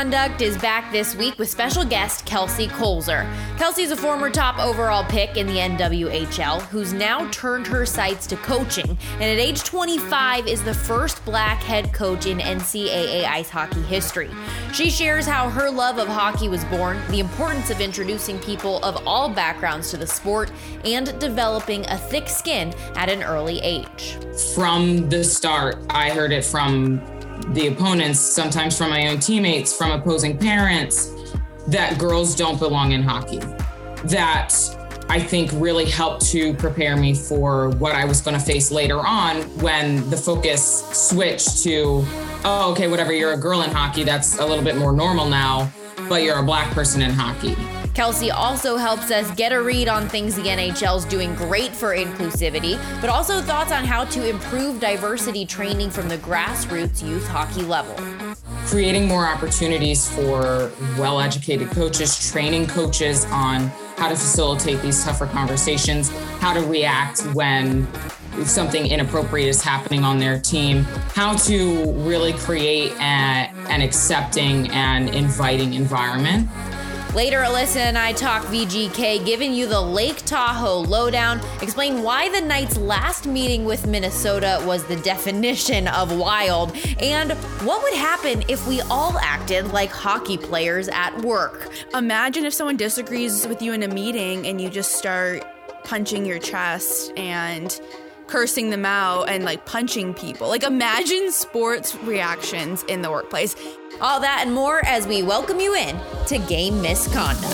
Misconduct is back this week with special guest Kelsey Koelzer. Kelsey's a former top overall pick in the NWHL who's now turned her sights to coaching, and at age 25 is the first black head coach in NCAA ice hockey history. She shares how her love of hockey was born, the importance of introducing people of all backgrounds to the sport, and developing a thick skin at an early age. From the start, I heard it from the opponents, sometimes from my own teammates, from opposing parents, that girls don't belong in hockey. That I think really helped to prepare me for what I was going to face later on when the focus switched to, oh, okay, whatever, you're a girl in hockey, that's a little bit more normal now, but you're a black person in hockey. Kelsey also helps us get a read on things the NHL's doing great for inclusivity, but also thoughts on how to improve diversity training from the grassroots youth hockey level. Creating more opportunities for well educated coaches, training coaches on how to facilitate these tougher conversations, how to react when something inappropriate is happening on their team, how to really create a, an accepting and inviting environment Later, Alyssa and I talk VGK, giving you the Lake Tahoe lowdown, explain why the Knights' last meeting with Minnesota was the definition of wild, and what would happen if we all acted like hockey players at work. Imagine if someone disagrees with you in a meeting and you just start punching your chest and cursing them out and like punching people. Like imagine sports reactions in the workplace. All that and more as we welcome you in to Game Misconduct.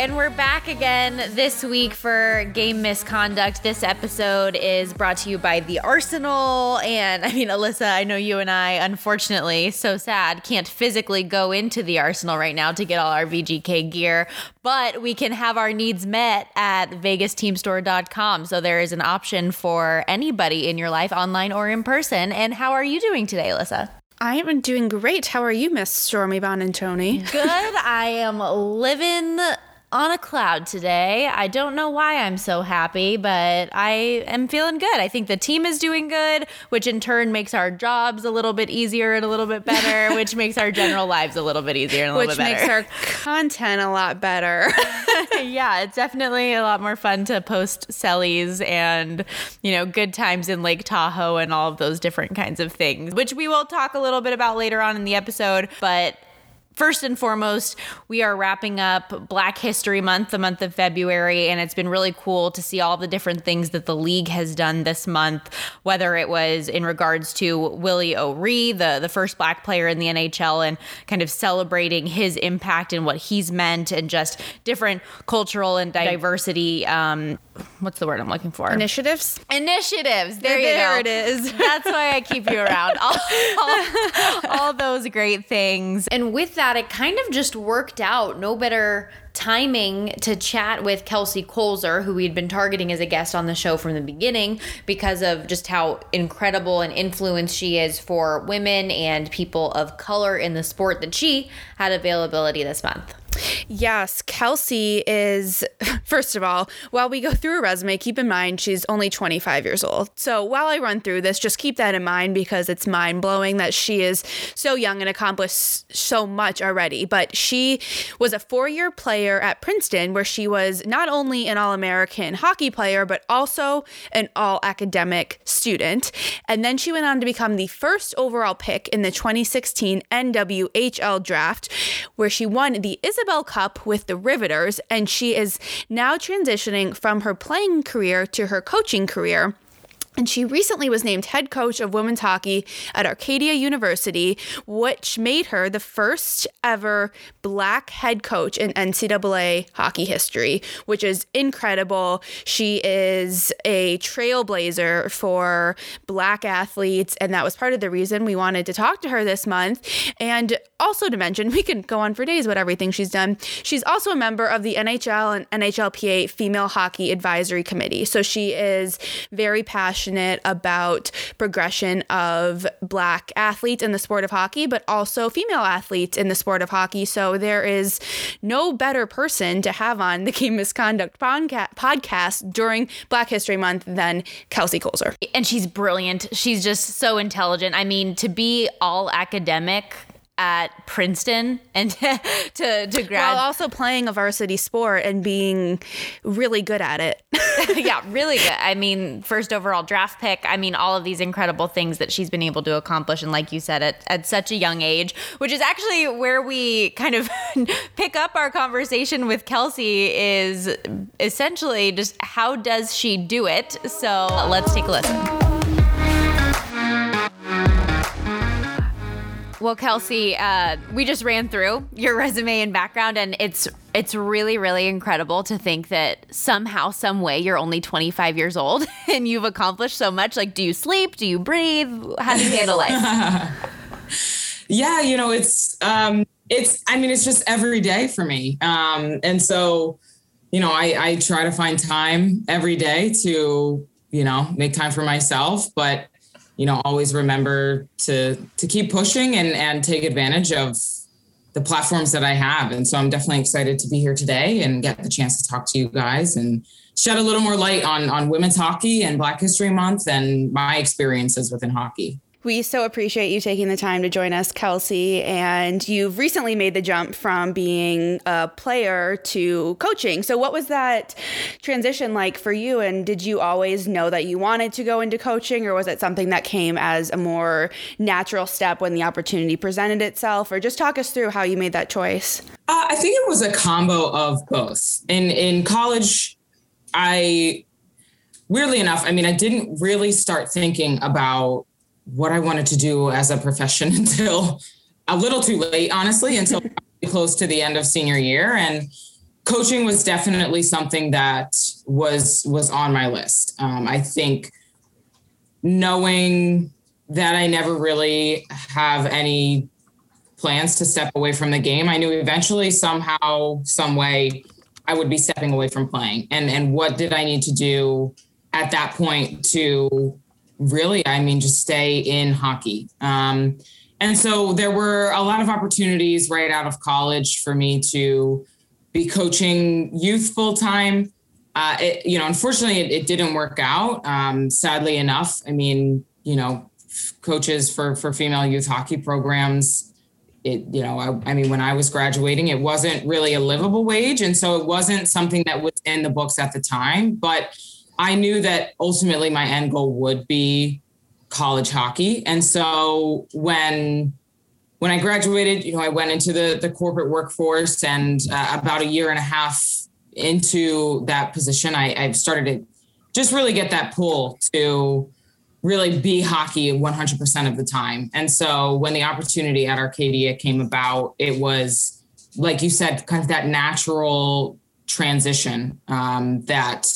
And we're back again this week for Game Misconduct. This episode is brought to you by the Arsenal. And I mean, Alyssa, I know you and I, unfortunately, so sad, can't physically go into the Arsenal right now to get all our VGK gear, but we can have our needs met at vegasteamstore.com. So there is an option for anybody in your life, online or in person. And how are you doing today, Alyssa? I am doing great. How are you, Miss Stormy Buonantony? Good. I am living on a cloud today. I don't know why I'm so happy, but I am feeling good. I think the team is doing good, which in turn makes our jobs a little bit easier and a little bit better, which makes our general lives a little bit easier and a little which bit better. Which makes our content a lot better. yeah, it's definitely a lot more fun to post sellies and, you know, good times in Lake Tahoe and all of those different kinds of things, which we will talk a little bit about later on in the episode, but First and foremost, we are wrapping up Black History Month, the month of February, and it's been really cool to see all the different things that the league has done this month, whether it was in regards to Willie O'Ree, the, the first black player in the NHL, and kind of celebrating his impact and what he's meant, and just different cultural and diversity. Um, what's the word I'm looking for? Initiatives. Initiatives. There, you there go. it is. That's why I keep you around. All, all, all those great things. And with that, it kind of just worked out. No better timing to chat with Kelsey Koelzer, who we'd been targeting as a guest on the show from the beginning because of just how incredible an influence she is for women and people of color in the sport that she had availability this month. Yes, Kelsey is, first of all, while we go through her resume, keep in mind she's only 25 years old. So while I run through this, just keep that in mind because it's mind blowing that she is so young and accomplished so much already. But she was a four year player at Princeton where she was not only an All American hockey player, but also an all academic student. And then she went on to become the first overall pick in the 2016 NWHL draft, where she won the Isobel Cup with the Riveters, and she is now transitioning from her playing career to her coaching career. And she recently was named head coach of women's hockey at Arcadia University, which made her the first ever black head coach in NCAA hockey history, which is incredible. She is a trailblazer for black athletes, and that was part of the reason we wanted to talk to her this month. And also to mention, we can go on for days what everything she's done. She's also a member of the NHL and NHLPA Female Hockey Advisory Committee. So she is very passionate about progression of black athletes in the sport of hockey, but also female athletes in the sport of hockey. So there is no better person to have on the Game Misconduct podcast during Black History Month than Kelsey Koelzer. And she's brilliant. She's just so intelligent. I mean, to be all academic at Princeton and to to grad while also playing a varsity sport and being really good at it. yeah, really good. I mean, first overall draft pick. I mean, all of these incredible things that she's been able to accomplish, and like you said, at at such a young age, which is actually where we kind of pick up our conversation with Kelsey. Is essentially just how does she do it? So let's take a listen. Well, Kelsey, uh, we just ran through your resume and background, and it's it's really, really incredible to think that somehow, some way, you're only 25 years old and you've accomplished so much. Like, do you sleep? Do you breathe? How do you handle life? yeah, you know, it's um, it's. I mean, it's just every day for me, um, and so you know, I, I try to find time every day to you know make time for myself, but you know always remember to to keep pushing and and take advantage of the platforms that I have. And so I'm definitely excited to be here today and get the chance to talk to you guys and shed a little more light on on women's hockey and Black History Month and my experiences within hockey. We so appreciate you taking the time to join us, Kelsey. And you've recently made the jump from being a player to coaching. So, what was that transition like for you? And did you always know that you wanted to go into coaching, or was it something that came as a more natural step when the opportunity presented itself? Or just talk us through how you made that choice. Uh, I think it was a combo of both. In in college, I weirdly enough, I mean, I didn't really start thinking about what I wanted to do as a profession until a little too late, honestly, until close to the end of senior year. And coaching was definitely something that was was on my list. Um, I think knowing that I never really have any plans to step away from the game, I knew eventually somehow, some way, I would be stepping away from playing. And and what did I need to do at that point to really, I mean, just stay in hockey. Um, and so there were a lot of opportunities right out of college for me to be coaching youth full time. Uh, you know, unfortunately, it, it didn't work out. Um, sadly enough, I mean, you know, coaches for for female youth hockey programs. It, you know, I, I mean, when I was graduating, it wasn't really a livable wage, and so it wasn't something that was in the books at the time. But I knew that ultimately my end goal would be college hockey. And so when when I graduated, you know, I went into the the corporate workforce, and uh, about a year and a half into that position, I, I started to just really get that pull to really be hockey 100% of the time. And so when the opportunity at Arcadia came about, it was like you said, kind of that natural transition um, that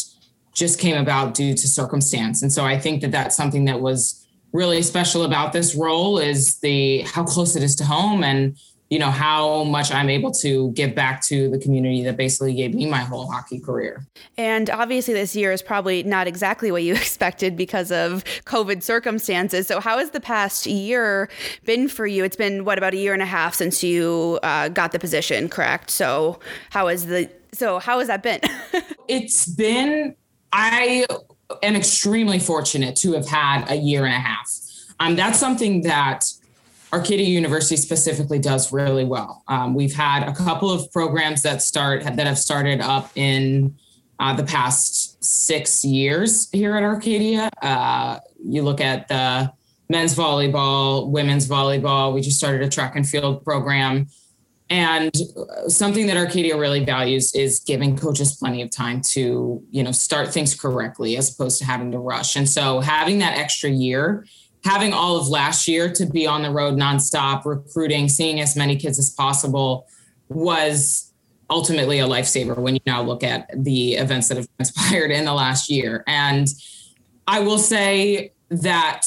just came about due to circumstance. And so I think that that's something that was really special about this role is the how close it is to home and you know how much I'm able to give back to the community that basically gave me my whole hockey career. And obviously this year is probably not exactly what you expected because of COVID circumstances. So how has the past year been for you? It's been what about a year and a half since you uh, got the position, correct? So how has the so how has that been? it's been I am extremely fortunate to have had a year and a half. Um, that's something that Arcadia University specifically does really well. Um, we've had a couple of programs that start that have started up in uh, the past six years here at Arcadia. Uh, you look at the men's volleyball, women's volleyball. We just started a track and field program. And something that Arcadia really values is giving coaches plenty of time to, you know, start things correctly as opposed to having to rush. And so having that extra year, having all of last year to be on the road nonstop, recruiting, seeing as many kids as possible was ultimately a lifesaver when you now look at the events that have transpired in the last year. And I will say that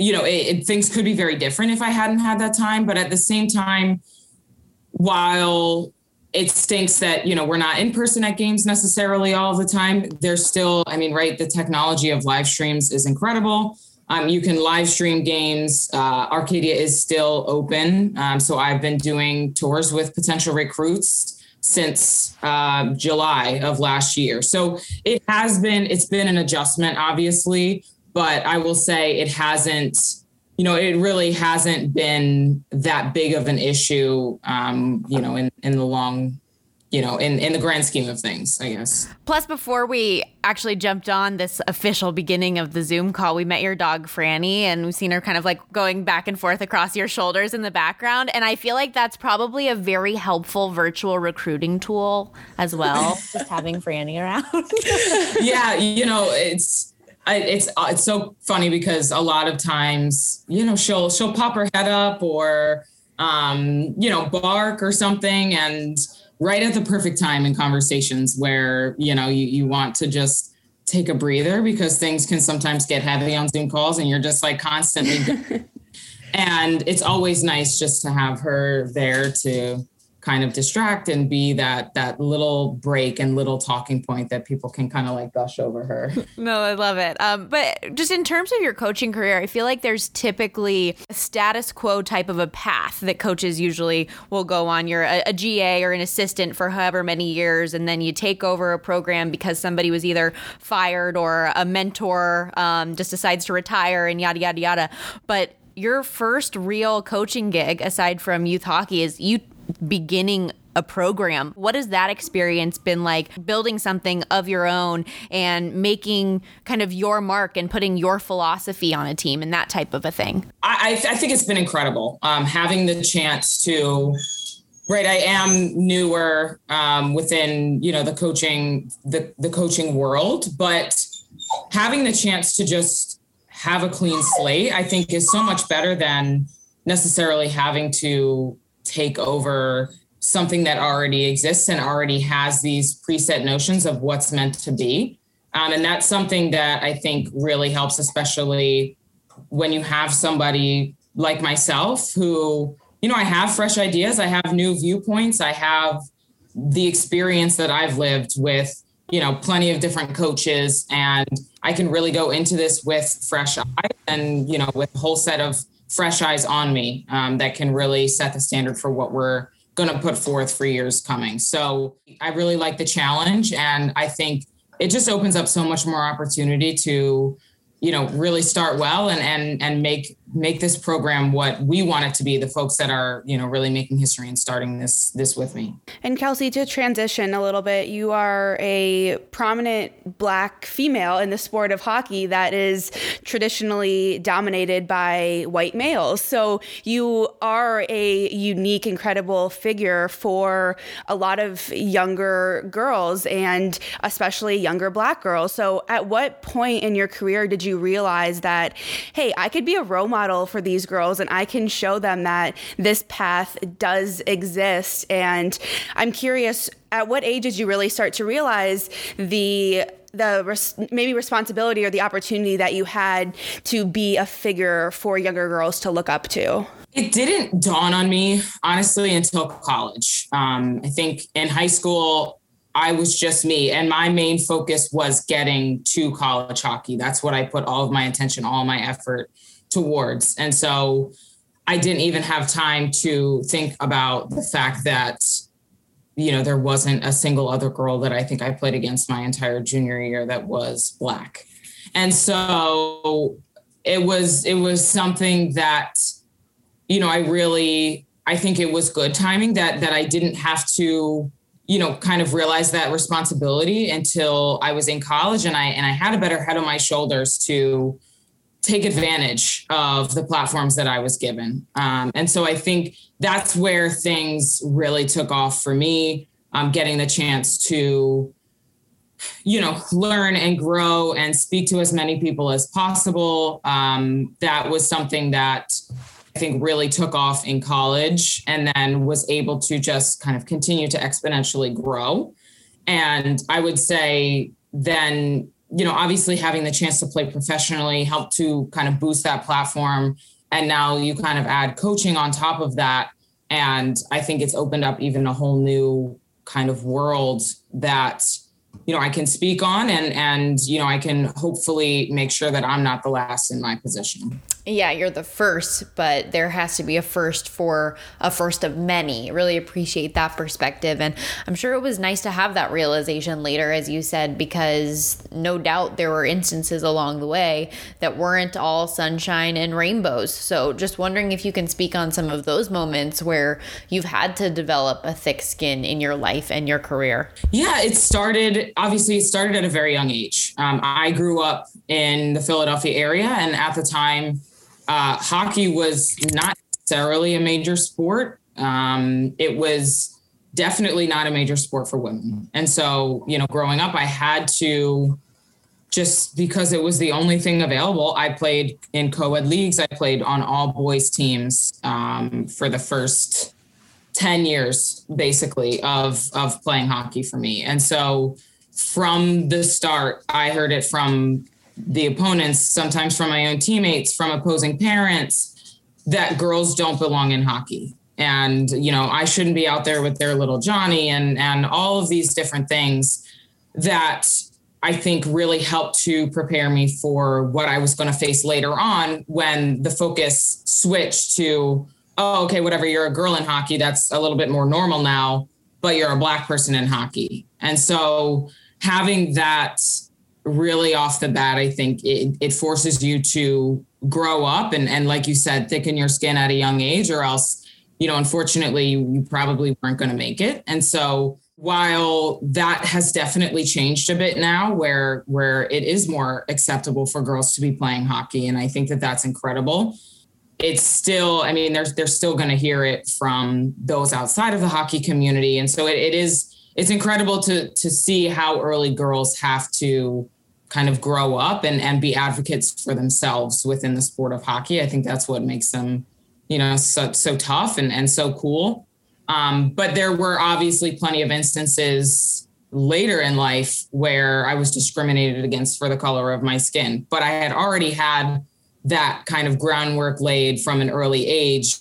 you know, it, it, things could be very different if I hadn't had that time. But at the same time, while it stinks that you know we're not in person at games necessarily all the time, there's still, I mean, right, the technology of live streams is incredible. Um, you can live stream games. Uh, Arcadia is still open, um, so I've been doing tours with potential recruits since uh, July of last year. So it has been it's been an adjustment, obviously, but I will say it hasn't. You know, it really hasn't been that big of an issue. Um, you know, in in the long you know, in, in the grand scheme of things, I guess. Plus, before we actually jumped on this official beginning of the Zoom call, we met your dog, Franny, and we've seen her kind of like going back and forth across your shoulders in the background. And I feel like that's probably a very helpful virtual recruiting tool as well, just having Franny around. yeah, you know, it's. It's it's so funny because a lot of times, you know, she'll she'll pop her head up or um, you know, bark or something, and right at the perfect time in conversations where you know you, you want to just take a breather because things can sometimes get heavy on zoom calls and you're just like constantly and it's always nice just to have her there to kind of distract and be that that little break and little talking point that people can kind of like gush over her. No, I love it. Um, but just in terms of your coaching career, I feel like there's typically a status quo type of a path that coaches usually will go on. You're a, a GA or an assistant for however many years, and then you take over a program because somebody was either fired or a mentor um, just decides to retire and yada yada yada. But your first real coaching gig aside from youth hockey is you beginning a program. What has that experience been like building something of your own and making kind of your mark and putting your philosophy on a team and that type of a thing? I, I think it's been incredible um, having the chance to. Right, I am newer um, within you know the coaching the the coaching world, but having the chance to just have a clean slate, I think, is so much better than necessarily having to take over something that already exists and already has these preset notions of what's meant to be. Um, and that's something that I think really helps, especially when you have somebody like myself who, you know, I have fresh ideas, I have new viewpoints, I have the experience that I've lived with, you know, plenty of different coaches, and I can really go into this with fresh eyes and, you know, with a whole set of fresh eyes on me um, that can really set the standard for what we're going to put forth for years coming. So I really like the challenge. And I think it just opens up so much more opportunity to you know really start well and and and make make this program what we want it to be the folks that are you know really making history and starting this this with me. And kelsey to transition a little bit you are a prominent black female in the sport of hockey that is traditionally dominated by white males. So you are a unique incredible figure for a lot of younger girls and especially younger black girls. So at what point in your career did you realize that hey i could be a role model for these girls and I can show them that this path does exist. And I'm curious, at what age did you really start to realize the the res- maybe responsibility or the opportunity that you had to be a figure for younger girls to look up to? It didn't dawn on me honestly until college. Um, I think in high school, I was just me, and my main focus was getting to college hockey. That's what I put all of my attention, all my effort towards. And so I didn't even have time to think about the fact that, you know, there wasn't a single other girl that I think I played against my entire junior year that was black. And so it was it was something that, you know, I really I think it was good timing that that I didn't have to you know kind of realize that responsibility until i was in college and i and i had a better head on my shoulders to take advantage of the platforms that I was given. Um, and so I think that's where things really took off for me. Um, getting the chance to, you know, learn and grow and speak to as many people as possible. Um, that was something that I think really took off in college and then was able to just kind of continue to exponentially grow. And I would say then you know, obviously having the chance to play professionally helped to kind of boost that platform. And now you kind of add coaching on top of that. And I think it's opened up even a whole new kind of world that you know I can speak on and and you know I can hopefully make sure that I'm not the last in my position yeah, you're the first, but there has to be a first for a first of many. Really appreciate that perspective. And I'm sure it was nice to have that realization later, as you said, because no doubt there were instances along the way that weren't all sunshine and rainbows. So just wondering if you can speak on some of those moments where you've had to develop a thick skin in your life and your career. Yeah, it started, obviously, it started at a very young age. Um, I grew up in the Philadelphia area, and at the time, uh, hockey was not necessarily a major sport. Um, it was definitely not a major sport for women. And so, you know, growing up, I had to just because it was the only thing available. I played in co ed leagues, I played on all boys teams um, for the first 10 years, basically, of, of playing hockey for me. And so, from the start, I heard it from the opponents, sometimes from my own teammates, from opposing parents, that girls don't belong in hockey. And, you know, I shouldn't be out there with their little Johnny and and all of these different things that I think really helped to prepare me for what I was going to face later on when the focus switched to, oh, okay, whatever, you're a girl in hockey, that's a little bit more normal now, but you're a black person in hockey. And so having that really off the bat, I think it, it forces you to grow up and, and like you said, thicken your skin at a young age, or else, you know, unfortunately, you, you probably weren't going to make it. And so while that has definitely changed a bit now where where it is more acceptable for girls to be playing hockey and i think that that's incredible it's still i mean they're, they're still going to hear it from those outside of the hockey community and so it, it is it's incredible to to see how early girls have to kind of grow up and, and be advocates for themselves within the sport of hockey. I think that's what makes them, you know, so, so tough and, and so cool. Um, but there were obviously plenty of instances later in life where I was discriminated against for the color of my skin. But I had already had that kind of groundwork laid from an early age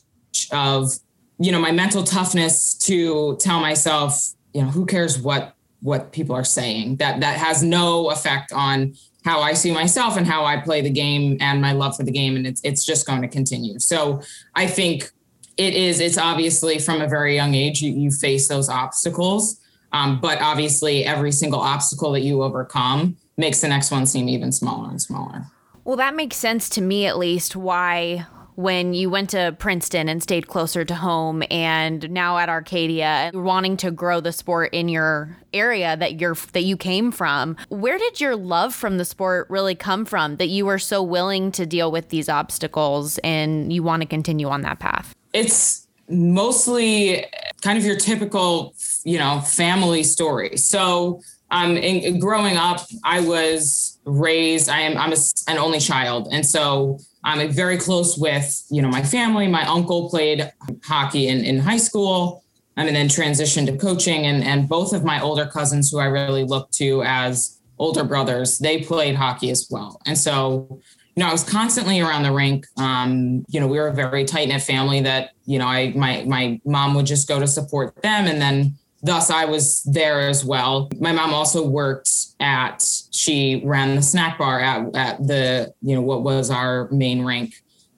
of, you know, my mental toughness to tell myself, you know, who cares what what people are saying that that has no effect on how I see myself and how I play the game and my love for the game and it's it's just going to continue. So I think it is it's obviously from a very young age you, you face those obstacles um, but obviously every single obstacle that you overcome makes the next one seem even smaller and smaller. Well, that makes sense to me at least why when you went to Princeton and stayed closer to home and now at Arcadia wanting to grow the sport in your area that you're that you came from where did your love from the sport really come from that you were so willing to deal with these obstacles and you want to continue on that path it's mostly kind of your typical you know family story so um, in, in growing up, I was raised. I am I'm a, an only child, and so I'm very close with, you know, my family. My uncle played hockey in, in high school um, and then transitioned to coaching. And, and both of my older cousins, who I really look to as older brothers, they played hockey as well. And so, you know, I was constantly around the rink. Um, you know, we were a very tight knit family that, you know, I my my mom would just go to support them. And then thus I was there as well. My mom also worked at she ran the snack bar at, at the you know what was our main rink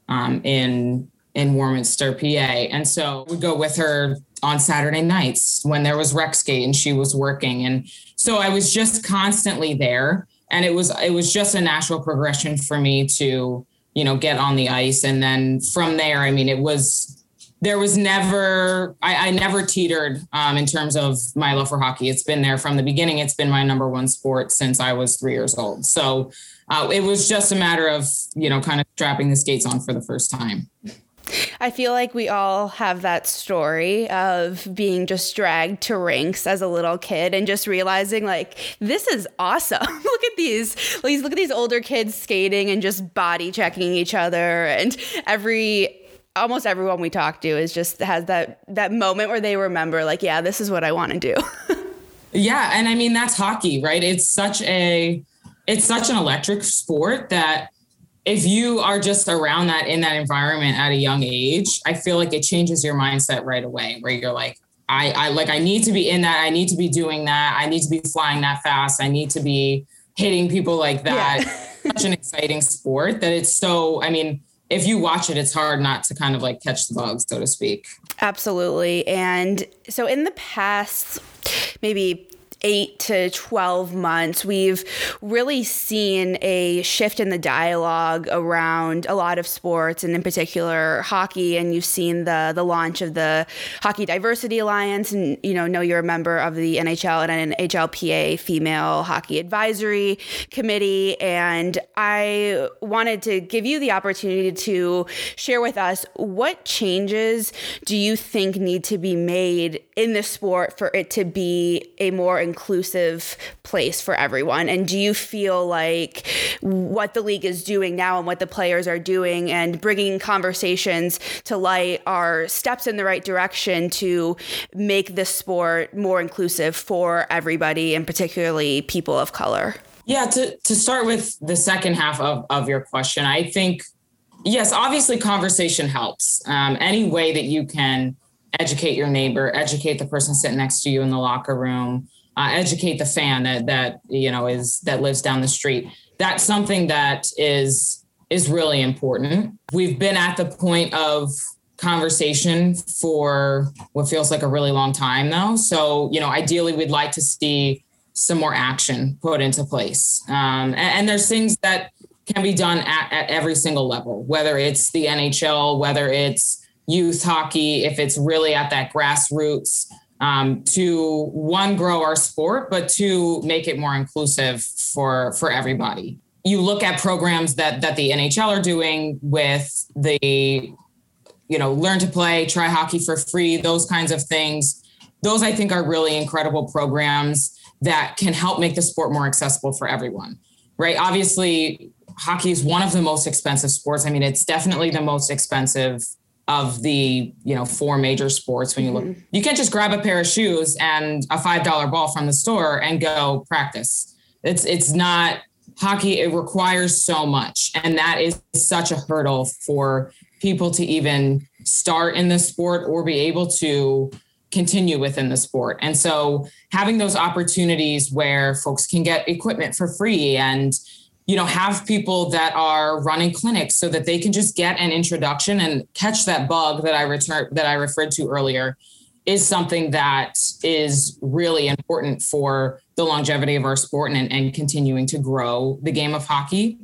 um, in in Warminster, PA, and so we'd go with her on Saturday nights when there was rec skate and she was working, and so I was just constantly there, and it was it was just a natural progression for me to you know get on the ice, and then from there, I mean, it was there was never I, I never teetered um, in terms of my love for hockey. It's been there from the beginning. It's been my number one sport since I was three years old. So uh, it was just a matter of you know kind of strapping the skates on for the first time. I feel like we all have that story of being just dragged to rinks as a little kid and just realizing like this is awesome. look at these look at these older kids skating and just body checking each other and every almost everyone we talk to is just has that that moment where they remember like yeah this is what i want to do yeah and i mean that's hockey right it's such a it's such an electric sport that if you are just around that in that environment at a young age, I feel like it changes your mindset right away where you're like, I, I like I need to be in that. I need to be doing that. I need to be flying that fast. I need to be hitting people like that. Yeah. Such an exciting sport that it's so I mean, if you watch it, it's hard not to kind of like catch the bug, so to speak. Absolutely. And so in the past maybe eight to 12 months, we've really seen a shift in the dialogue around a lot of sports and in particular hockey. And you've seen the, the launch of the Hockey Diversity Alliance. And, you know, know you're a member of the NHL and NHLPA Female Hockey Advisory Committee. And I wanted to give you the opportunity to share with us what changes do you think need to be made in the sport for it to be a more inclusive place for everyone? And do you feel like what the league is doing now and what the players are doing and bringing conversations to light are steps in the right direction to make this sport more inclusive for everybody and particularly people of color? Yeah, to, to start with the second half of, of your question, I think, yes, obviously conversation helps. Um, any way that you can educate your neighbor, educate the person sitting next to you in the locker room, uh, educate the fan that that you know is that lives down the street. That's something that is is really important. We've been at the point of conversation for what feels like a really long time though. So, you know, ideally we'd like to see some more action put into place. Um, and, and, there's things that can be done at, at every single level, whether it's the NHL, whether it's youth hockey, if it's really at that grassroots um, to one grow our sport, but to make it more inclusive for for everybody. You look at programs that that the NHL are doing with the you know learn to play, try hockey for free, those kinds of things. Those I think are really incredible programs that can help make the sport more accessible for everyone. Right? Obviously, hockey is one of the most expensive sports. I mean, it's definitely the most expensive of the you know four major sports when you look. Mm-hmm. you can't just grab a pair of shoes and a five dollar ball from the store and go practice. It's it's not hockey it requires so much. And that is such a hurdle for people to even start in the sport or be able to continue within the sport. And so having those opportunities where folks can get equipment for free and you know have people that are running clinics so that they can just get an introduction and catch that bug that i return that i referred to earlier is something that is really important for the longevity of our sport and, and continuing to grow the game of hockey.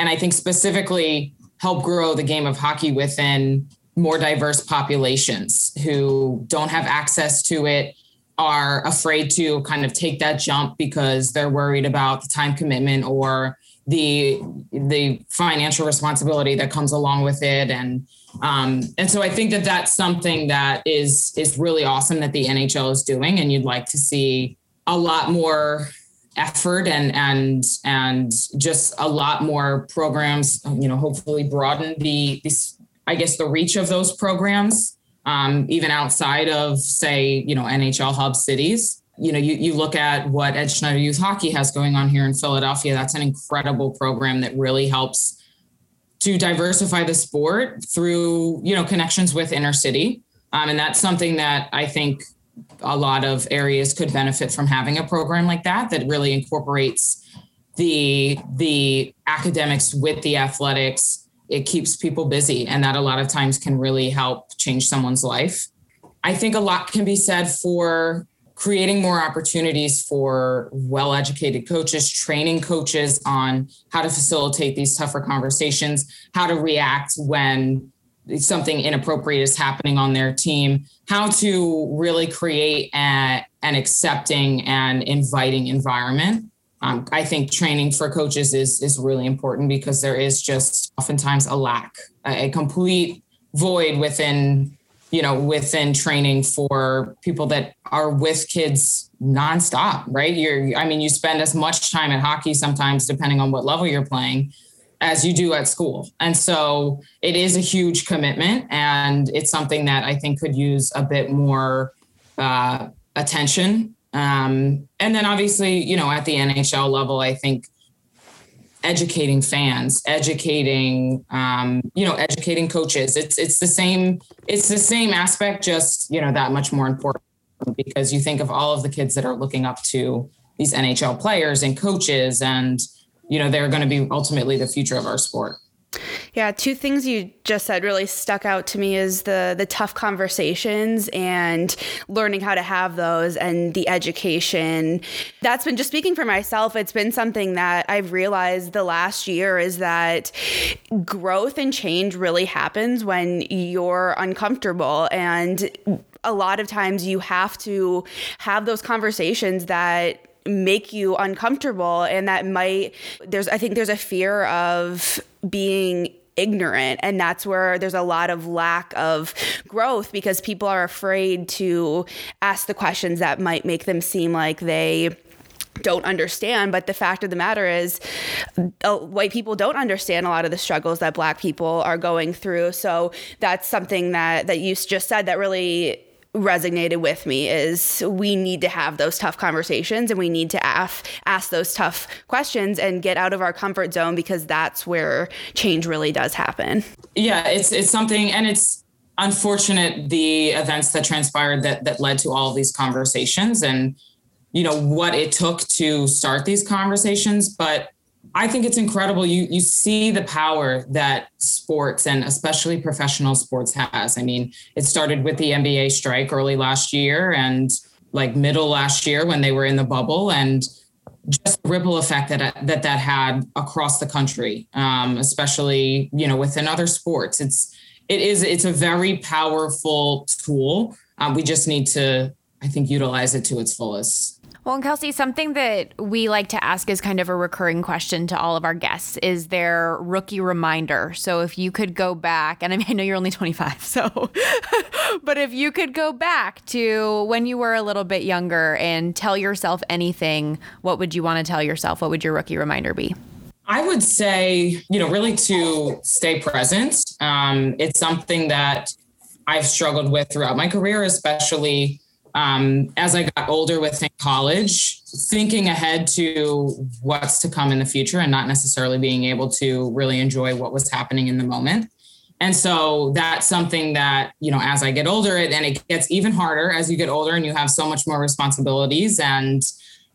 And i think specifically help grow the game of hockey within more diverse populations who don't have access to it are afraid to kind of take that jump because they're worried about the time commitment or the the financial responsibility that comes along with it. And um, and so I think that that's something that is is really awesome that the NHL is doing. And you'd like to see a lot more effort and and and just a lot more programs you know hopefully broaden the this I guess the reach of those programs um, even outside of say you know NHL hub cities you know, you, you look at what Ed Snider Youth Hockey has going on here in Philadelphia. That's an incredible program that really helps to diversify the sport through, you know, connections with inner city. Um, and that's something that I think a lot of areas could benefit from having a program like that that really incorporates the the academics with the athletics it keeps people busy and that a lot of times can really help change someone's life i think a lot can be said for creating more opportunities for well educated coaches, training coaches on how to facilitate these tougher conversations, how to react when something inappropriate is happening on their team, how to really create a, an accepting and inviting environment. Um, I think training for coaches is is really important because there is just oftentimes a lack, a, a complete void within you know, within training for people that are with kids nonstop, right? You're, I mean, you spend as much time at hockey sometimes, depending on what level you're playing, as you do at school. And so it is a huge commitment. And it's something that I think could use a bit more uh, attention. Um, and then obviously, you know, at the NHL level, I think educating fans, educating, um, you know, educating coaches. It's it's the same. It's the same aspect, just you know, that much more important because you think of all of the kids that are looking up to these NHL players and coaches, and you know, they're going to be ultimately the future of our sport. Yeah, two things you just said really stuck out to me is the the tough conversations and learning how to have those and the education. That's been just speaking for myself, it's been something that I've realized the last year is that growth and change really happens when you're uncomfortable and a lot of times you have to have those conversations that make you uncomfortable and that might there's I think there's a fear of being ignorant. And that's where there's a lot of lack of growth because people are afraid to ask the questions that might make them seem like they don't understand. But the fact of the matter is uh, white people don't understand a lot of the struggles that black people are going through. So that's something that that you just said that really resonated with me is we need to have those tough conversations and we need to ask ask those tough questions and get out of our comfort zone because that's where change really does happen. Yeah, it's it's something and it's unfortunate the events that transpired that that led to all these conversations and you know what it took to start these conversations but I think it's incredible. You you see the power that sports and especially professional sports has. I mean, it started with the NBA strike early last year and like middle last year when they were in the bubble and just the ripple effect that that that had across the country, um, especially you know within other sports. It's it is it's a very powerful tool. Um, we just need to, I think, utilize it to its fullest. Well, and Kelsey, something that we like to ask is kind of a recurring question to all of our guests is their rookie reminder. So if you could go back, and I mean, I know you're only 25, so, but if you could go back to when you were a little bit younger and tell yourself anything, what would you want to tell yourself? What would your rookie reminder be? I would say, you know, really to stay present. Um, it's something that I've struggled with throughout my career, especially um, as I got older within college, thinking ahead to what's to come in the future and not necessarily being able to really enjoy what was happening in the moment. And so that's something that, you know, as I get older, it, and it gets even harder as you get older and you have so much more responsibilities and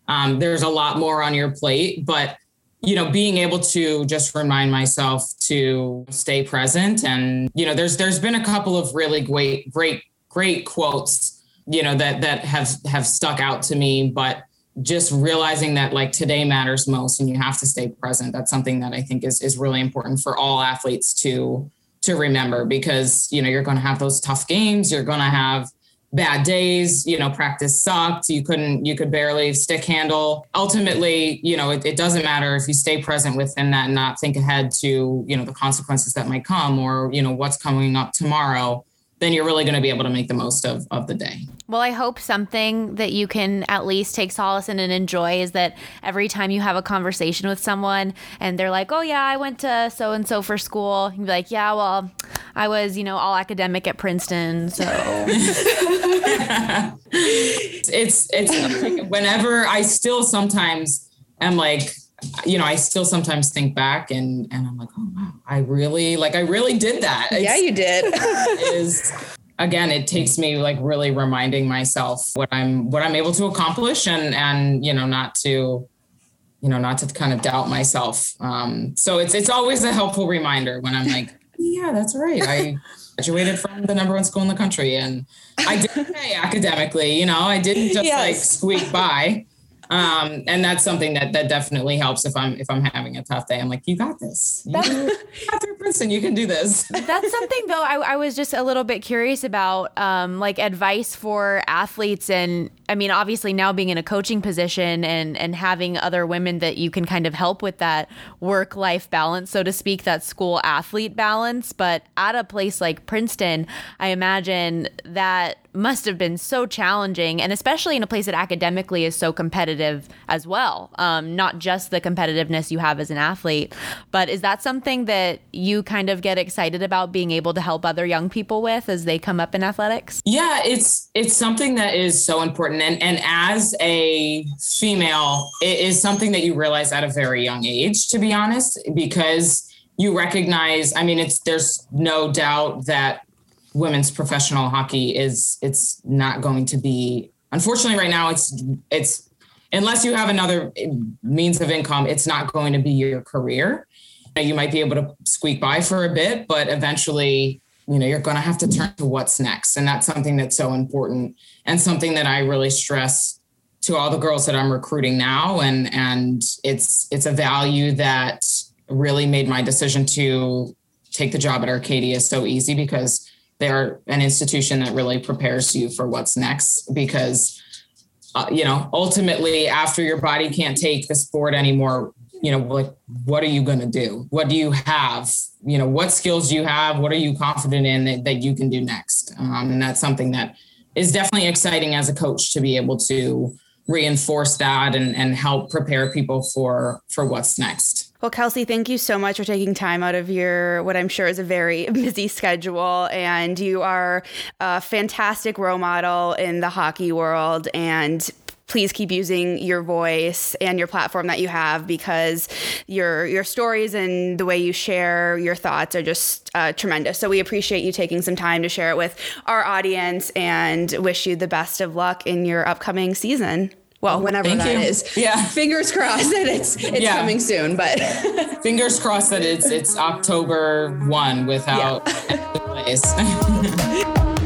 um, there's a lot more on your plate. But, you know, being able to just remind myself to stay present. And, you know, there's there's been a couple of really great, great, great quotes you know that that have have stuck out to me but just realizing that like today matters most and you have to stay present that's something that i think is is really important for all athletes to to remember because you know you're going to have those tough games you're going to have bad days you know practice sucked you couldn't you could barely stick handle. Ultimately you know it, it doesn't matter if you stay present within that and not think ahead to you know the consequences that might come or you know what's coming up tomorrow then you're really going to be able to make the most of, of the day. Well, I hope something that you can at least take solace in and enjoy is that every time you have a conversation with someone and they're like, oh, yeah, I went to so and so for school, you'd be like, yeah, well, I was, you know, all academic at Princeton. So it's, it's whenever I still sometimes am like, you know, I still sometimes think back and and I'm like, oh wow, I really like I really did that. It's, yeah, you did. is again, it takes me like really reminding myself what I'm what I'm able to accomplish and and you know not to you know not to kind of doubt myself. Um, so it's it's always a helpful reminder when I'm like, yeah, that's right. I graduated from the number one school in the country and I did okay academically. You know, I didn't just yes. like squeak by um, and that's something that that definitely helps if I'm if I'm having a tough day. I'm like, you got this. You got through Princeton. You can do this. That's something though. I, I was just a little bit curious about, um, like advice for athletes, and I mean, obviously now being in a coaching position and and having other women that you can kind of help with that work life balance, so to speak, that school athlete balance. But at a place like Princeton, I imagine that must have been so challenging, and especially in a place that academically is so competitive as well. Um, not just the competitiveness you have as an athlete, but is that something that you kind of get excited about being able to help other young people with as they come up in athletics? Yeah, it's it's something that is so important and and as a female, it is something that you realize at a very young age to be honest because you recognize, I mean it's there's no doubt that women's professional hockey is it's not going to be unfortunately right now it's it's unless you have another means of income it's not going to be your career you might be able to squeak by for a bit but eventually you know you're going to have to turn to what's next. And that's something that's so important and something that i really stress to all the girls that i'm recruiting now. And and it's it's a value that really made my decision to take the job at arcadia so easy because they're an institution that really prepares you for what's next because uh, you know ultimately after your body can't take the sport anymore you know what what are you going to do? What do you have? You know what skills do you have? What are you confident in that, that you can do next? Um, and that's something that is definitely exciting as a coach to be able to reinforce that and, and help prepare people for for what's next. Well, Kelsey, thank you so much for taking time out of your what I'm sure is a very busy schedule. And you are a fantastic role model in the hockey world. And please keep using your voice and your platform that you have because your your stories and the way you share your thoughts are just uh, tremendous. So we appreciate you taking some time to share it with our audience and wish you the best of luck in your upcoming season. Well, whenever Thank that you. is. Yeah. Fingers crossed that it's it's yeah. coming soon, but fingers crossed that it's it's October 1 without yeah.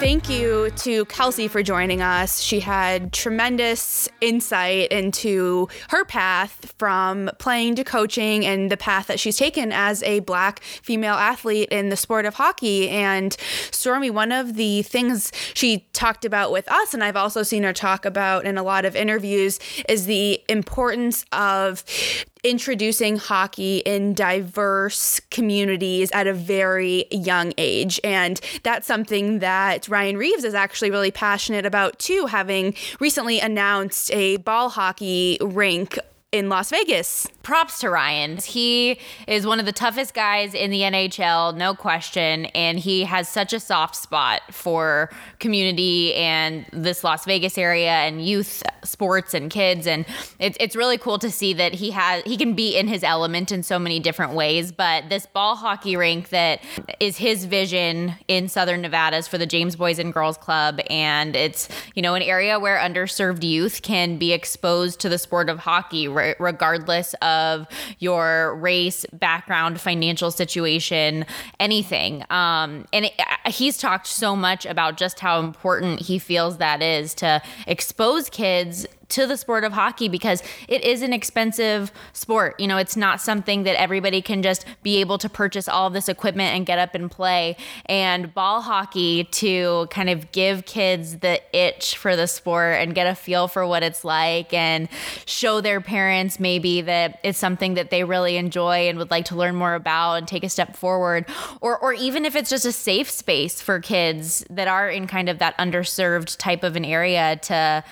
thank you to Kelsey for joining us. She had tremendous insight into her path from playing to coaching and the path that she's taken as a black female athlete in the sport of hockey. And Stormy, one of the things she talked about with us, and I've also seen her talk about in a lot of interviews, is the importance of introducing hockey in diverse communities at a very young age. And that's something that Ryan Reaves is actually really passionate about too, having recently announced a ball hockey rink in Las Vegas. Props to Ryan. He is one of the toughest guys in the NHL, no question. And he has such a soft spot for community and this Las Vegas area and youth sports and kids. And it's, it's really cool to see that he has he can be in his element in so many different ways. But this ball hockey rink that is his vision in Southern Nevada is for the James Boys and Girls Club. And it's, you know, an area where underserved youth can be exposed to the sport of hockey regardless of your race, background, financial situation, anything. Um, and it, he's talked so much about just how important he feels that is to expose kids to the sport of hockey because it is an expensive sport. You know, it's not something that everybody can just be able to purchase all this equipment and get up and play. And ball hockey to kind of give kids the itch for the sport and get a feel for what it's like and show their parents maybe that it's something that they really enjoy and would like to learn more about and take a step forward. Or or even if it's just a safe space for kids that are in kind of that underserved type of an area to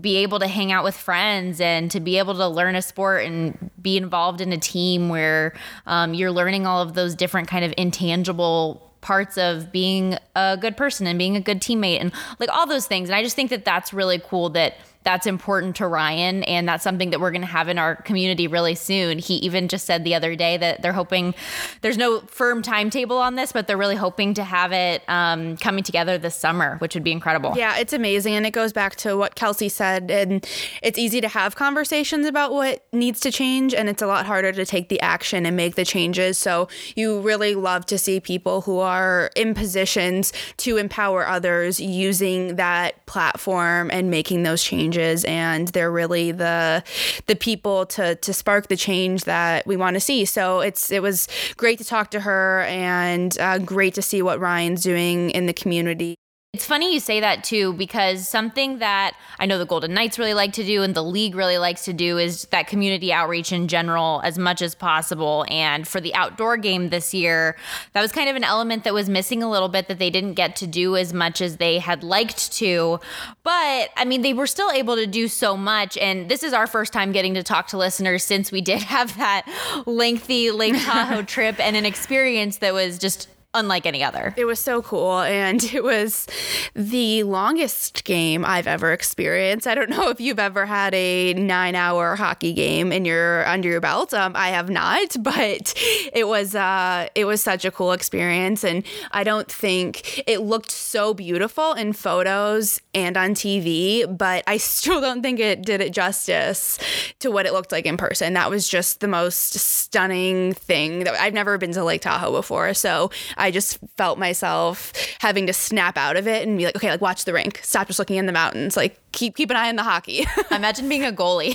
be able to hang out with friends and to be able to learn a sport and be involved in a team where um, you're learning all of those different kind of intangible parts of being a good person and being a good teammate and like all those things. And i just think that that's really cool that that's important to Ryan. And that's something that we're going to have in our community really soon. He even just said the other day that they're hoping there's no firm timetable on this, but they're really hoping to have it um, coming together this summer, which would be incredible. Yeah, it's amazing. And it goes back to what Kelsey said. And it's easy to have conversations about what needs to change, and it's a lot harder to take the action and make the changes. So you really love to see people who are in positions to empower others using that platform and making those changes changes and they're really the the people to to spark the change that we want to see. So it's it was great to talk to her and uh, great to see what Ryan's doing in the community. It's funny you say that too, because something that I know the Golden Knights really like to do and the league really likes to do is that community outreach in general as much as possible. And for the outdoor game this year, that was kind of an element that was missing a little bit that they didn't get to do as much as they had liked to. But I mean, they were still able to do so much. And this is our first time getting to talk to listeners since we did have that lengthy Lake Tahoe trip and an experience that was just unlike any other. It was so cool. And it was the longest game I've ever experienced. I don't know if you've ever had a nine hour hockey game in your under your belt. Um, I have not, but it was uh, it was such a cool experience. And I don't think it looked so beautiful in photos and on TV, but I still don't think it did it justice to what it looked like in person. That was just the most stunning thing that I've never been to Lake Tahoe before. So I just felt myself having to snap out of it and be like, okay, like watch the rink. Stop just looking in the mountains. Like keep keep an eye on the hockey. Imagine being a goalie.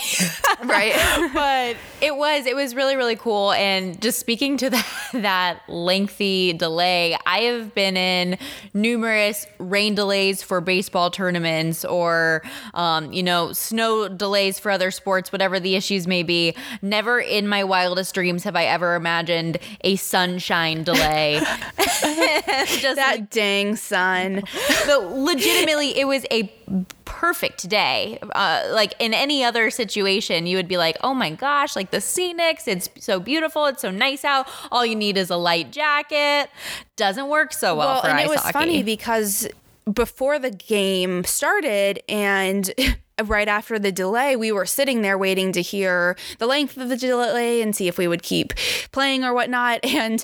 right. but it was it was really really cool and just speaking to that that lengthy delay, I have been in numerous rain delays for baseball tournaments or um, you know, snow delays for other sports, whatever the issues may be. Never in my wildest dreams have I ever imagined a sunshine delay. Just that like, dang sun. But legitimately it was a perfect day. Uh, like in any other situation, you would be like, oh my gosh, like the scenics, it's so beautiful, it's so nice out. All you need is a light jacket. Doesn't work so well, well for and ice it was hockey. funny because before the game started and right after the delay, we were sitting there waiting to hear the length of the delay and see if we would keep playing or whatnot. And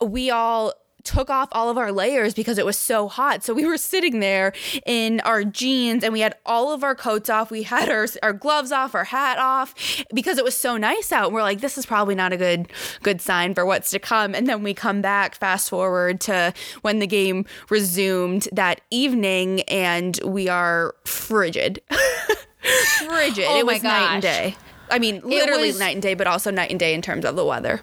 we all took off all of our layers because it was so hot. So we were sitting there in our jeans and we had all of our coats off. We had our, our gloves off, our hat off because it was so nice out. And we're like, this is probably not a good good sign for what's to come. And then we come back, fast forward to when the game resumed that evening, and we are frigid. frigid. Oh it was gosh. night and day. I mean, literally was, night and day, but also night and day in terms of the weather.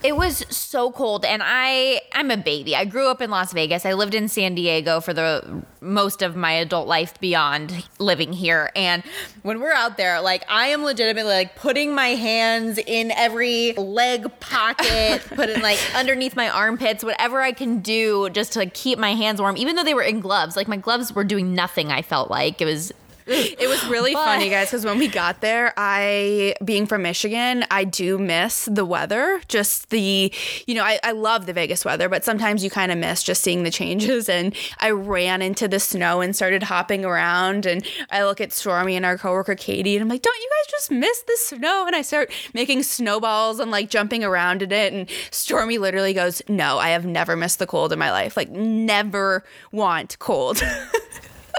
It was so cold and I I'm a baby. I grew up in Las Vegas. I lived in San Diego for the most of my adult life beyond living here. And when we're out there, like I am legitimately like putting my hands in every leg pocket, putting like underneath my armpits, whatever I can do just to like, keep my hands warm even though they were in gloves. Like my gloves were doing nothing, I felt like. It was it was really but. funny, guys, because when we got there, I, being from Michigan, I do miss the weather. Just the, you know, I, I love the Vegas weather, but sometimes you kind of miss just seeing the changes. And I ran into the snow and started hopping around. And I look at Stormy and our coworker Katie, and I'm like, don't you guys just miss the snow? And I start making snowballs and like jumping around in it. And Stormy literally goes, no, I have never missed the cold in my life. Like, never want cold.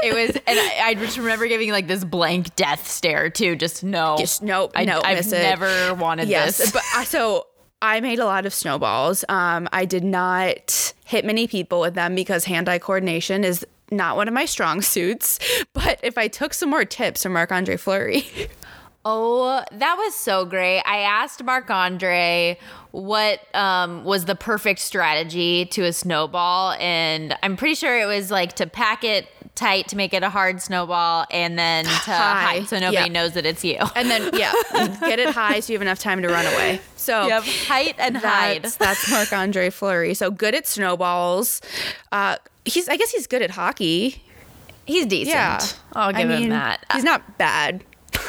it was, and I, I, just remember giving like this blank death stare too. Just no, just nope, I, no, I've never wanted yes, this. But uh, so I made a lot of snowballs. Um, I did not hit many people with them because hand-eye coordination is not one of my strong suits. But if I took some more tips from Marc Andre Fleury. Oh, that was so great. I asked Marc Andre what um, was the perfect strategy to a snowball, and I'm pretty sure it was like to pack it tight to make it a hard snowball, and then to high, hide so nobody yep. knows that it's you. And then yeah, get it high so you have enough time to run away. So yep, height and hide. That's Marc Andre Fleury. So good at snowballs. Uh, he's I guess he's good at hockey. He's decent. Yeah, I'll give I mean, him that. He's not bad.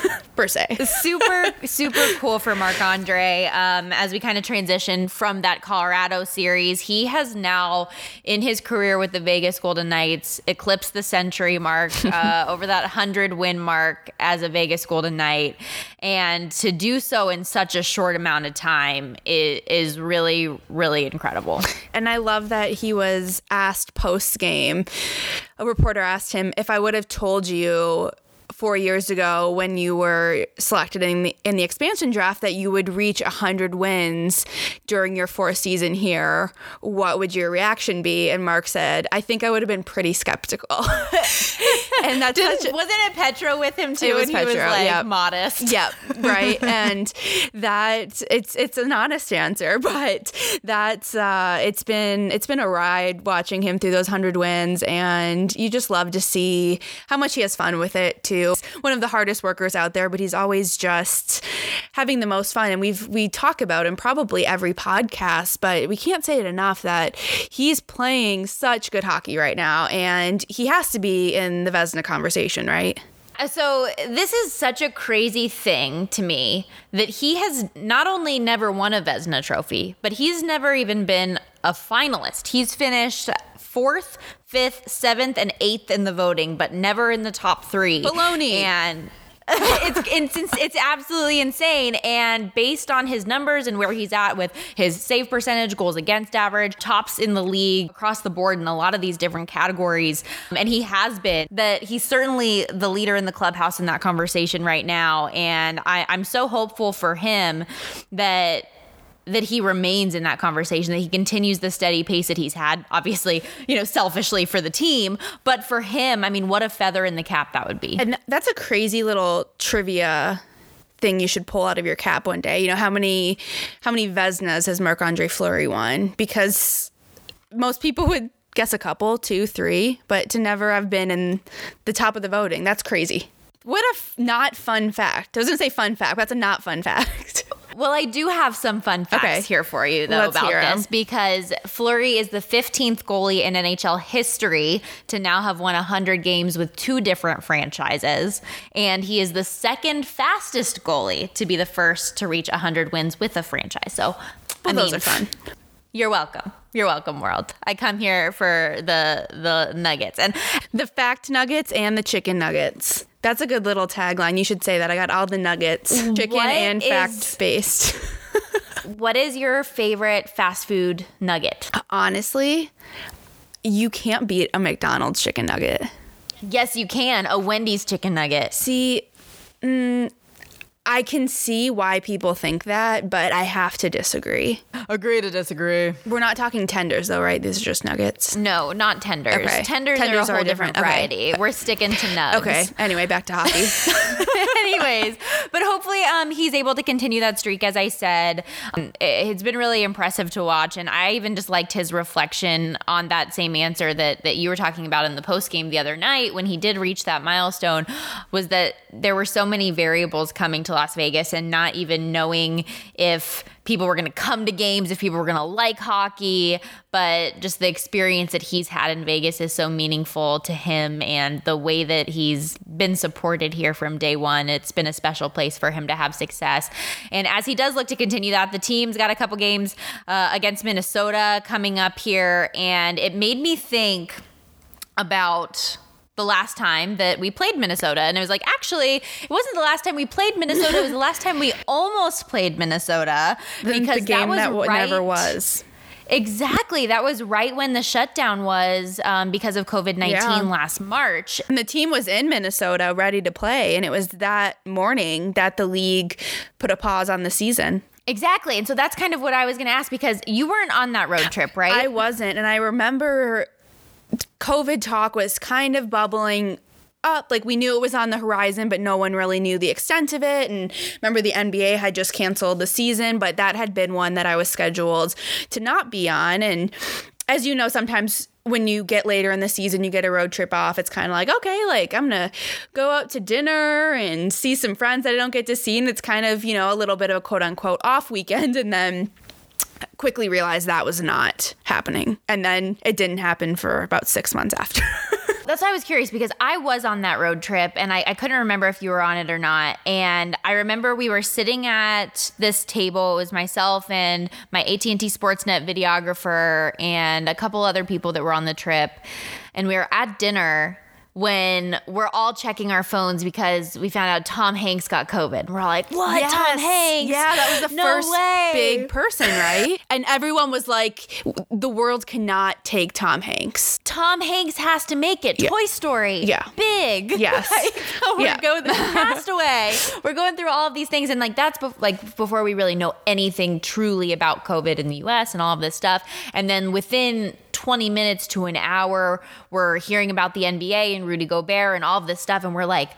per se. super, super cool for Marc Andre. Um, as we kind of transition from that Colorado series, he has now, in his career with the Vegas Golden Knights, eclipsed the century mark uh, over that 100 win mark as a Vegas Golden Knight. And to do so in such a short amount of time is, is really, really incredible. And I love that he was asked post game. A reporter asked him, If I would have told you four years ago when you were selected in the in the expansion draft that you would reach hundred wins during your fourth season here, what would your reaction be? And Mark said, I think I would have been pretty skeptical. and that's a, wasn't it Petra with him too? It was and he was like yeah. modest. Yep, right. and that it's it's an honest answer, but that's uh it's been it's been a ride watching him through those 100 wins and you just love to see how much he has fun with it too. One of the hardest workers out there, but he's always just having the most fun and we've we talk about him probably every podcast, but we can't say it enough that he's playing such good hockey right now and he has to be in the Vezina conversation, right? Uh, So this is such a crazy thing to me that he has not only never won a Vezina trophy, but he's never even been a finalist. He's finished fourth, fifth, seventh, and eighth in the voting, but never in the top three. Baloney. And it's it's it's absolutely insane. And based on his numbers and where he's at with his save percentage, goals against average, tops in the league across the board in a lot of these different categories, and he has been that he's certainly the leader in the clubhouse in that conversation right now. And I, I'm so hopeful for him that that he remains in that conversation, that he continues the steady pace that he's had, obviously, you know, selfishly for the team, but for him, I mean, what a feather in the cap that would be. And that's a crazy little trivia thing you should pull out of your cap one day. You know, how many how many Vezinas has Marc Andre Fleury won? Because most people would guess a couple, two, three, but to never have been in the top of the voting, that's crazy. What a f- not fun fact. I was gonna say fun fact, that's a not fun fact. Well, I do have some fun facts Okay. here for you, though, Let's about this because Fleury is the 15th goalie in NHL history to now have won 100 games with two different franchises. And he is the second fastest goalie to be the first to reach 100 wins with a franchise. So, I Well, those mean, are fun. You're welcome. You're welcome, world. I come here for the the nuggets. And The fact nuggets and the chicken nuggets. That's a good little tagline. You should say that. I got all the nuggets, chicken What and fact based. what is your favorite fast food nugget? Honestly, you can't beat a McDonald's chicken nugget. Yes, you can. A Wendy's chicken nugget. See, mm, I can see why people think that, but I have to disagree. Agree to disagree. We're not talking tenders, though, right? These are just nuggets. No, not tenders. Okay. Tenders, Tenders are a are whole different, different. Okay. variety. We're sticking to nugs. Okay. Anyway, back to hockey. Anyways, but hopefully um, he's able to continue that streak. As I said, um, it- it's been really impressive to watch, and I even just liked his reflection on that same answer that that you were talking about in the post game the other night when he did reach that milestone. Was that there were so many variables coming to Las Vegas and not even knowing if people were going to come to games, if people were going to like hockey, but just the experience that he's had in Vegas is so meaningful to him and the way that he's been supported here from day one. It's been a special place for him to have success. And as he does look to continue that, the team's got a couple games uh, against Minnesota coming up here, and it made me think about the last time that we played Minnesota. And it was like, actually, it wasn't the last time we played Minnesota. It was the last time we almost played Minnesota because the game that was that, w- right, never was. Exactly. That was right when the shutdown was um, because of COVID 19 Yeah. last March. And the team was in Minnesota ready to play, and it was that morning that the league put a pause on the season. Exactly. And so that's kind of what I was going to ask because you weren't on that road trip, right? I wasn't, and I remember COVID talk was kind of bubbling up. Like we knew it was on the horizon, but no one really knew the extent of it. And remember, the NBA had just canceled the season, but that had been one that I was scheduled to not be on. And as you know, sometimes when you get later in the season, you get a road trip off. It's kind of like, okay, like I'm going to go out to dinner and see some friends that I don't get to see. And it's kind of, you know, a little bit of a quote unquote off weekend. And then quickly realized that was not happening. And then it didn't happen for about six months after. That's why I was curious because I was on that road trip and I, I couldn't remember if you were on it or not. And I remember we were sitting at this table. It was myself and my AT&T Sportsnet videographer and a couple other people that were on the trip. And we were at dinner when we're all checking our phones because we found out Tom Hanks got COVID. We're all like, "What? Tom Yes. Hanks? Yeah, that was the No first way." big person, right? and everyone was like, the world cannot take Tom Hanks. Tom Hanks has to make it. Toy Story. Yeah. Big. Yes. Like, we're Yeah. going passed away. We're going through all of these things. And like that's bef- like before we really know anything truly about COVID in the US and all of this stuff. And then within 20 minutes to an hour, we're hearing about the NBA and Rudy Gobert and all of this stuff. And we're like,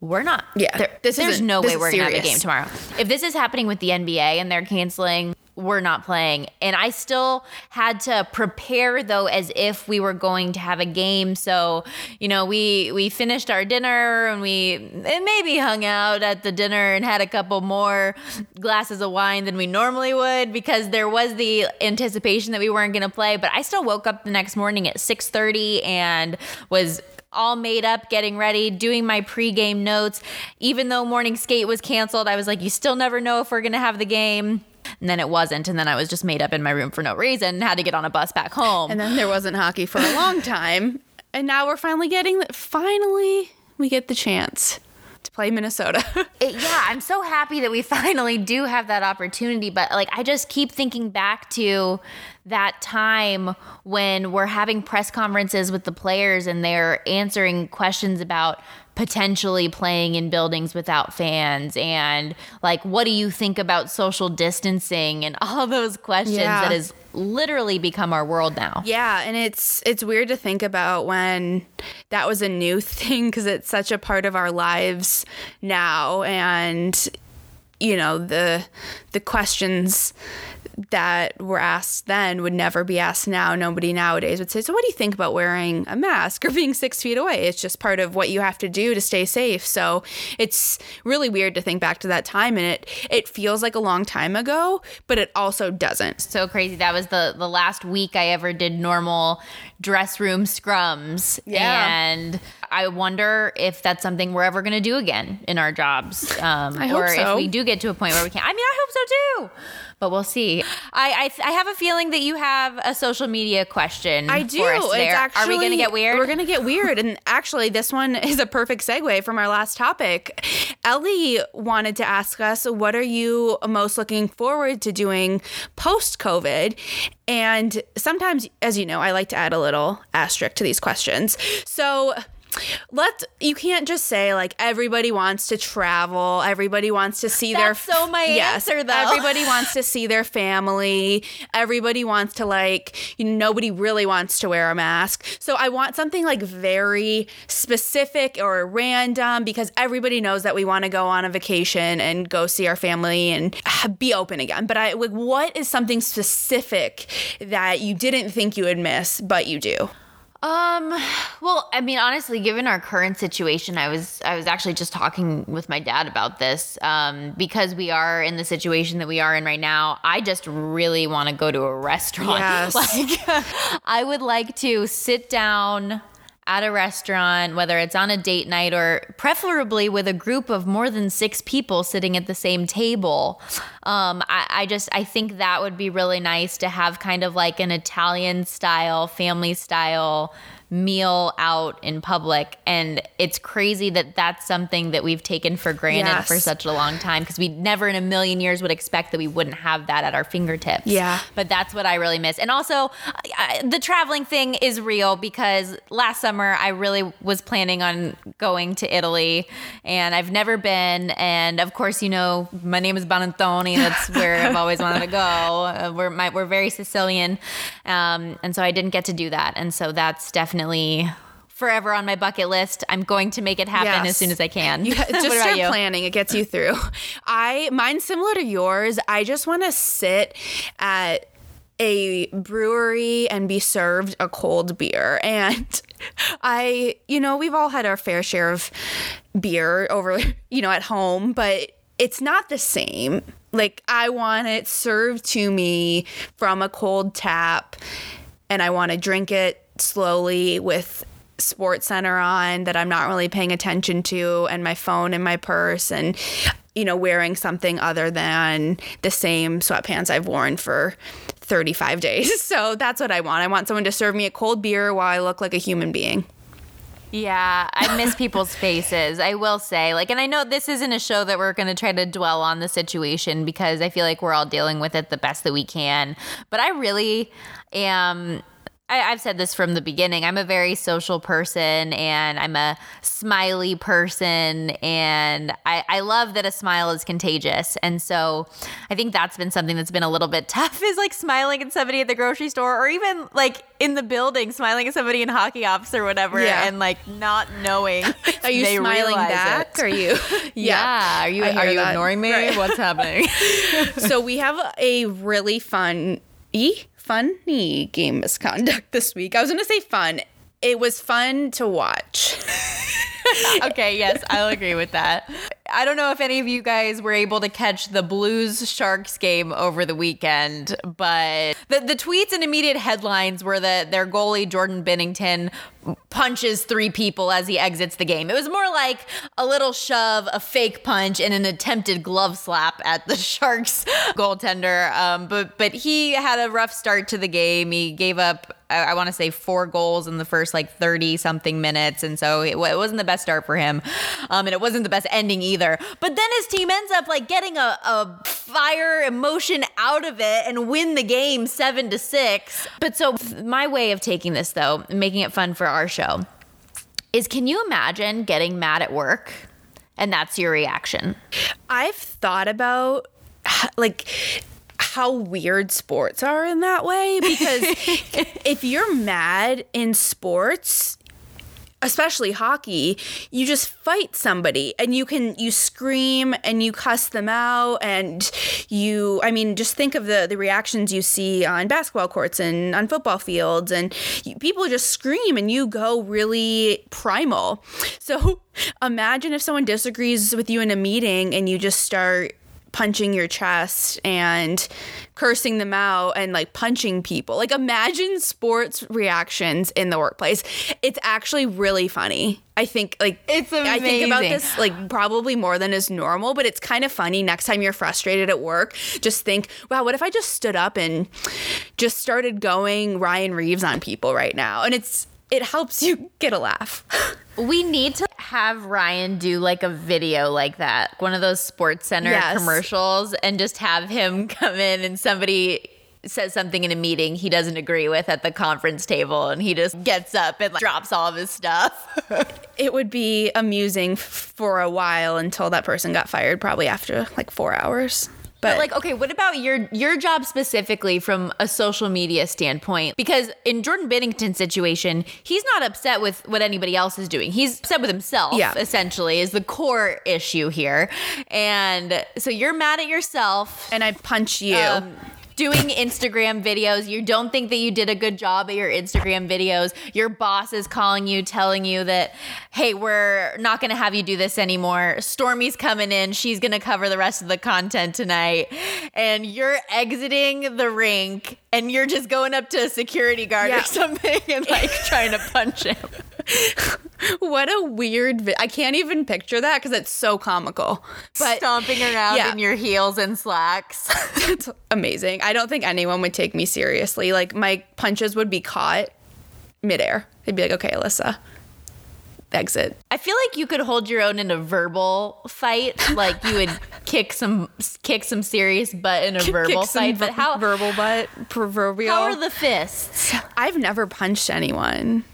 we're not. Yeah, there- there's no way we're gonna have a game tomorrow. If this is happening with the NBA and they're canceling, we're not playing. And I still had to prepare though as if we were going to have a game. So, you know, we we finished our dinner and we and maybe hung out at the dinner and had a couple more glasses of wine than we normally would because there was the anticipation that we weren't going to play, but I still woke up the next morning at 6:30 and was all made up, getting ready, doing my pregame notes. Even though morning skate was canceled, I was like, you still never know if we're going to have the game. And then it wasn't. And then I was just made up in my room for no reason and had to get on a bus back home. And then there wasn't hockey for a long time. And now we're finally getting, the, finally, we get the chance to play Minnesota. It- yeah, I'm so happy that we finally do have that opportunity. But like, I just keep thinking back to that time when we're having press conferences with the players and they're answering questions about potentially playing in buildings without fans and like, what do you think about social distancing and all those questions Yeah. that has literally become our world now. Yeah, and it's it's weird to think about when that was a new thing because it's such a part of our lives now, and you know the the questions that were asked then would never be asked now. Nobody nowadays would say, "So, what do you think about wearing a mask or being six feet away?" It's just part of what you have to do to stay safe. So it's really weird to think back to that time, and it it feels like a long time ago, but it also doesn't. so crazy. That was the the last week I ever did normal dress room scrums. Yeah. And I wonder if that's something we're ever going to do again in our jobs. Um, I hope or so. if we do get to a point where we can. I mean, I hope so too. But we'll see. I I, I have a feeling that you have a social media question. I do. For us there. It's actually, Are we going to get weird? We're going to get weird. and actually, this one is a perfect segue from our last topic. Ellie wanted to ask us, what are you most looking forward to doing post COVID? And sometimes, as you know, I like to add a little asterisk to these questions. So, Let's you can't just say like everybody wants to travel, everybody wants to see their That's so my answer, though. Everybody wants to see their family, everybody wants to like you know, nobody really wants to wear a mask. So I want something like very specific or random because everybody knows that we want to go on a vacation and go see our family and be open again. But I like what is something specific that you didn't think you would miss but you do? Um, well, I mean, honestly, given our current situation, I was I was actually just talking with my dad about this. Um, because we are in the situation that we are in right now, I just really want to go to a restaurant. Yes. Like I would like to sit down at a restaurant, whether it's on a date night or preferably with a group of more than six people sitting at the same table. Um, I, I just I think that would be really nice to have kind of like an Italian style, family style meal out in public and it's crazy that that's something that we've taken for granted Yes. for such a long time because we never in a million years would expect that we wouldn't have that at our fingertips Yeah. but that's what I really miss. And also, I, the traveling thing is real because last summer I really was planning on going to Italy, and I've never been. And of course, you know, my name is Buonantony. That's where I've always wanted to go. Uh, we're my, we're very Sicilian, um, and so I didn't get to do that. And so that's definitely. Forever on my bucket list. I'm going to make it happen Yes. as soon as I can. What just about start you? planning. It gets you through. I mine's similar to yours. I just want to sit at a brewery and be served a cold beer. And I, you know, we've all had our fair share of beer over, you know, at home, but it's not the same. Like I want it served to me from a cold tap and I want to drink it slowly with sports center on that I'm not really paying attention to and my phone in my purse and you know wearing something other than the same sweatpants I've worn for 35 days. So that's what I want. I want someone to serve me a cold beer while I look like a human being. Yeah, I miss people's faces. I will say, like, and I know this isn't a show that we're going to try to dwell on the situation because I feel like we're all dealing with it the best that we can. But I really am I, have said this from the beginning. I'm a very social person and I'm a smiley person. And I, I love that a smile is contagious. And so I think that's been something that's been a little bit tough is like smiling at somebody at the grocery store or even like in the building, smiling at somebody in hockey ops or whatever yeah. and like not knowing. Are you smiling back? It. Are you? yeah. yeah. Are you, are you ignoring me? Right. What's happening? so we have a really fun E funny game misconduct this week. I was going to say fun. It was fun to watch. okay, yes, I'll agree with that. I don't know if any of you guys were able to catch the Blues Sharks game over the weekend, but the, the tweets and immediate headlines were that their goalie, Jordan Binnington, punches three people as he exits the game. It was more like a little shove, a fake punch, and an attempted glove slap at the Sharks goaltender. Um, but but he had a rough start to the game. He gave up I, want to say four goals in the first like 30 something minutes. And so it, it wasn't the best start for him. Um, and it wasn't the best ending either. But then his team ends up like getting a, a fire emotion out of it and win the game seven to six. But so my way of taking this though, making it fun for our show, is can you imagine getting mad at work? And that's your reaction. I've thought about like how weird sports are in that way because if you're mad in sports especially hockey, you just fight somebody and you can you scream and you cuss them out and you I mean just think of the the reactions you see on basketball courts and on football fields and you, people just scream and you go really primal. So imagine if someone disagrees with you in a meeting and you just start punching your chest and cursing them out and like punching people. Like imagine sports reactions in the workplace. It's actually really funny. I think like it's amazing. I think about this like probably more than is normal, but it's kind of funny next time you're frustrated at work. Just think, wow, what if I just stood up and just started going Ryan Reaves on people right now? And it's it helps you get a laugh. we need to have Ryan do like a video like that, one of those Sports Center yes. commercials, and just have him come in and somebody says something in a meeting he doesn't agree with at the conference table and he just gets up and like, drops all of his stuff. it would be amusing for a while until that person got fired, probably after like four hours. But, but, like, okay, what about your your job specifically from a social media standpoint? Because in Jordan Binnington's situation, he's not upset with what anybody else is doing. He's upset with himself. Yeah. essentially, is the core issue here. And so you're mad at yourself, and I punch you. Um, doing Instagram videos. You don't think that you did a good job at your Instagram videos. Your boss is calling you, telling you that, hey, we're not going to have you do this anymore. Stormy's coming in. She's going to cover the rest of the content tonight. And you're exiting the rink and you're just going up to a security guard yeah. or something and like trying to punch him. what a weird vi- I can't even picture that because it's so comical. But stomping around yeah. in your heels and slacks. It's amazing. I don't think anyone would take me seriously. Like my punches would be caught midair. They'd be like, "Okay, Alyssa, exit." I feel like you could hold your own in a verbal fight. Like you would kick some kick some serious butt in a verbal fight. But how verbal butt proverbial? How are the fists? I've never punched anyone.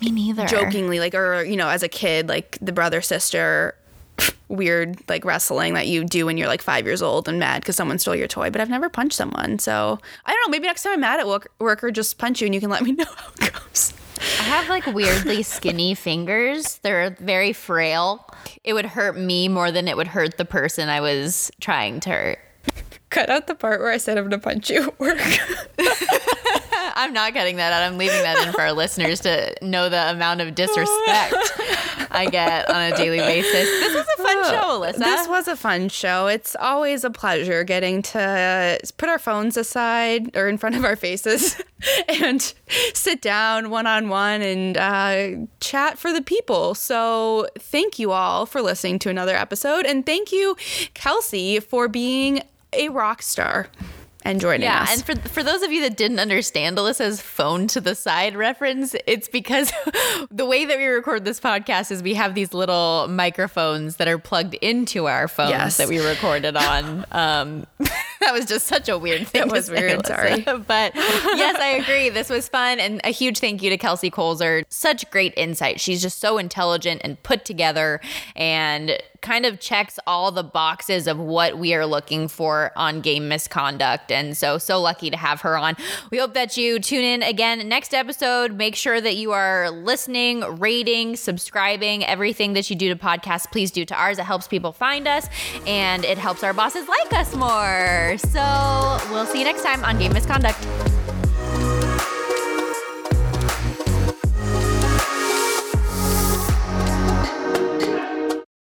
Me neither. Jokingly, like, or, you know, as a kid, like the brother sister weird like wrestling that you do when you're like five years old and mad because someone stole your toy. But I've never punched someone, so I don't know. Maybe next time I'm mad at work, work or just punch you and you can let me know how it goes. I have like weirdly skinny fingers. They're very frail. It would hurt me more than it would hurt the person I was trying to hurt. Cut out the part where I said I'm gonna punch you at work. I'm not cutting that out. I'm leaving that in for our listeners to know the amount of disrespect I get on a daily basis. This was a fun show, Alyssa. This was a fun show. It's always a pleasure getting to put our phones aside or in front of our faces and sit down one on one and uh, chat for the people. So, thank you all for listening to another episode. And thank you, Kelsey, for being a rock star and joining yeah, us. Yeah, and for for those of you that didn't understand Alyssa's phone to the side reference, it's because the way that we record this podcast is we have these little microphones that are plugged into our phones Yes. that we recorded on. Um, that was just such a weird thing. That was say, weird, sorry. But yes, I agree. This was fun, and a huge thank you to Kelsey Koelzer. Such great insight. She's just so intelligent and put together, and kind of checks all the boxes of what we are looking for on game misconduct. And so, so lucky to have her on. We hope that you tune in again next episode. Make sure that you are listening, rating, subscribing, everything that you do to podcasts, please do to ours. It helps people find us and it helps our bosses like us more. So, we'll see you next time on Game Misconduct.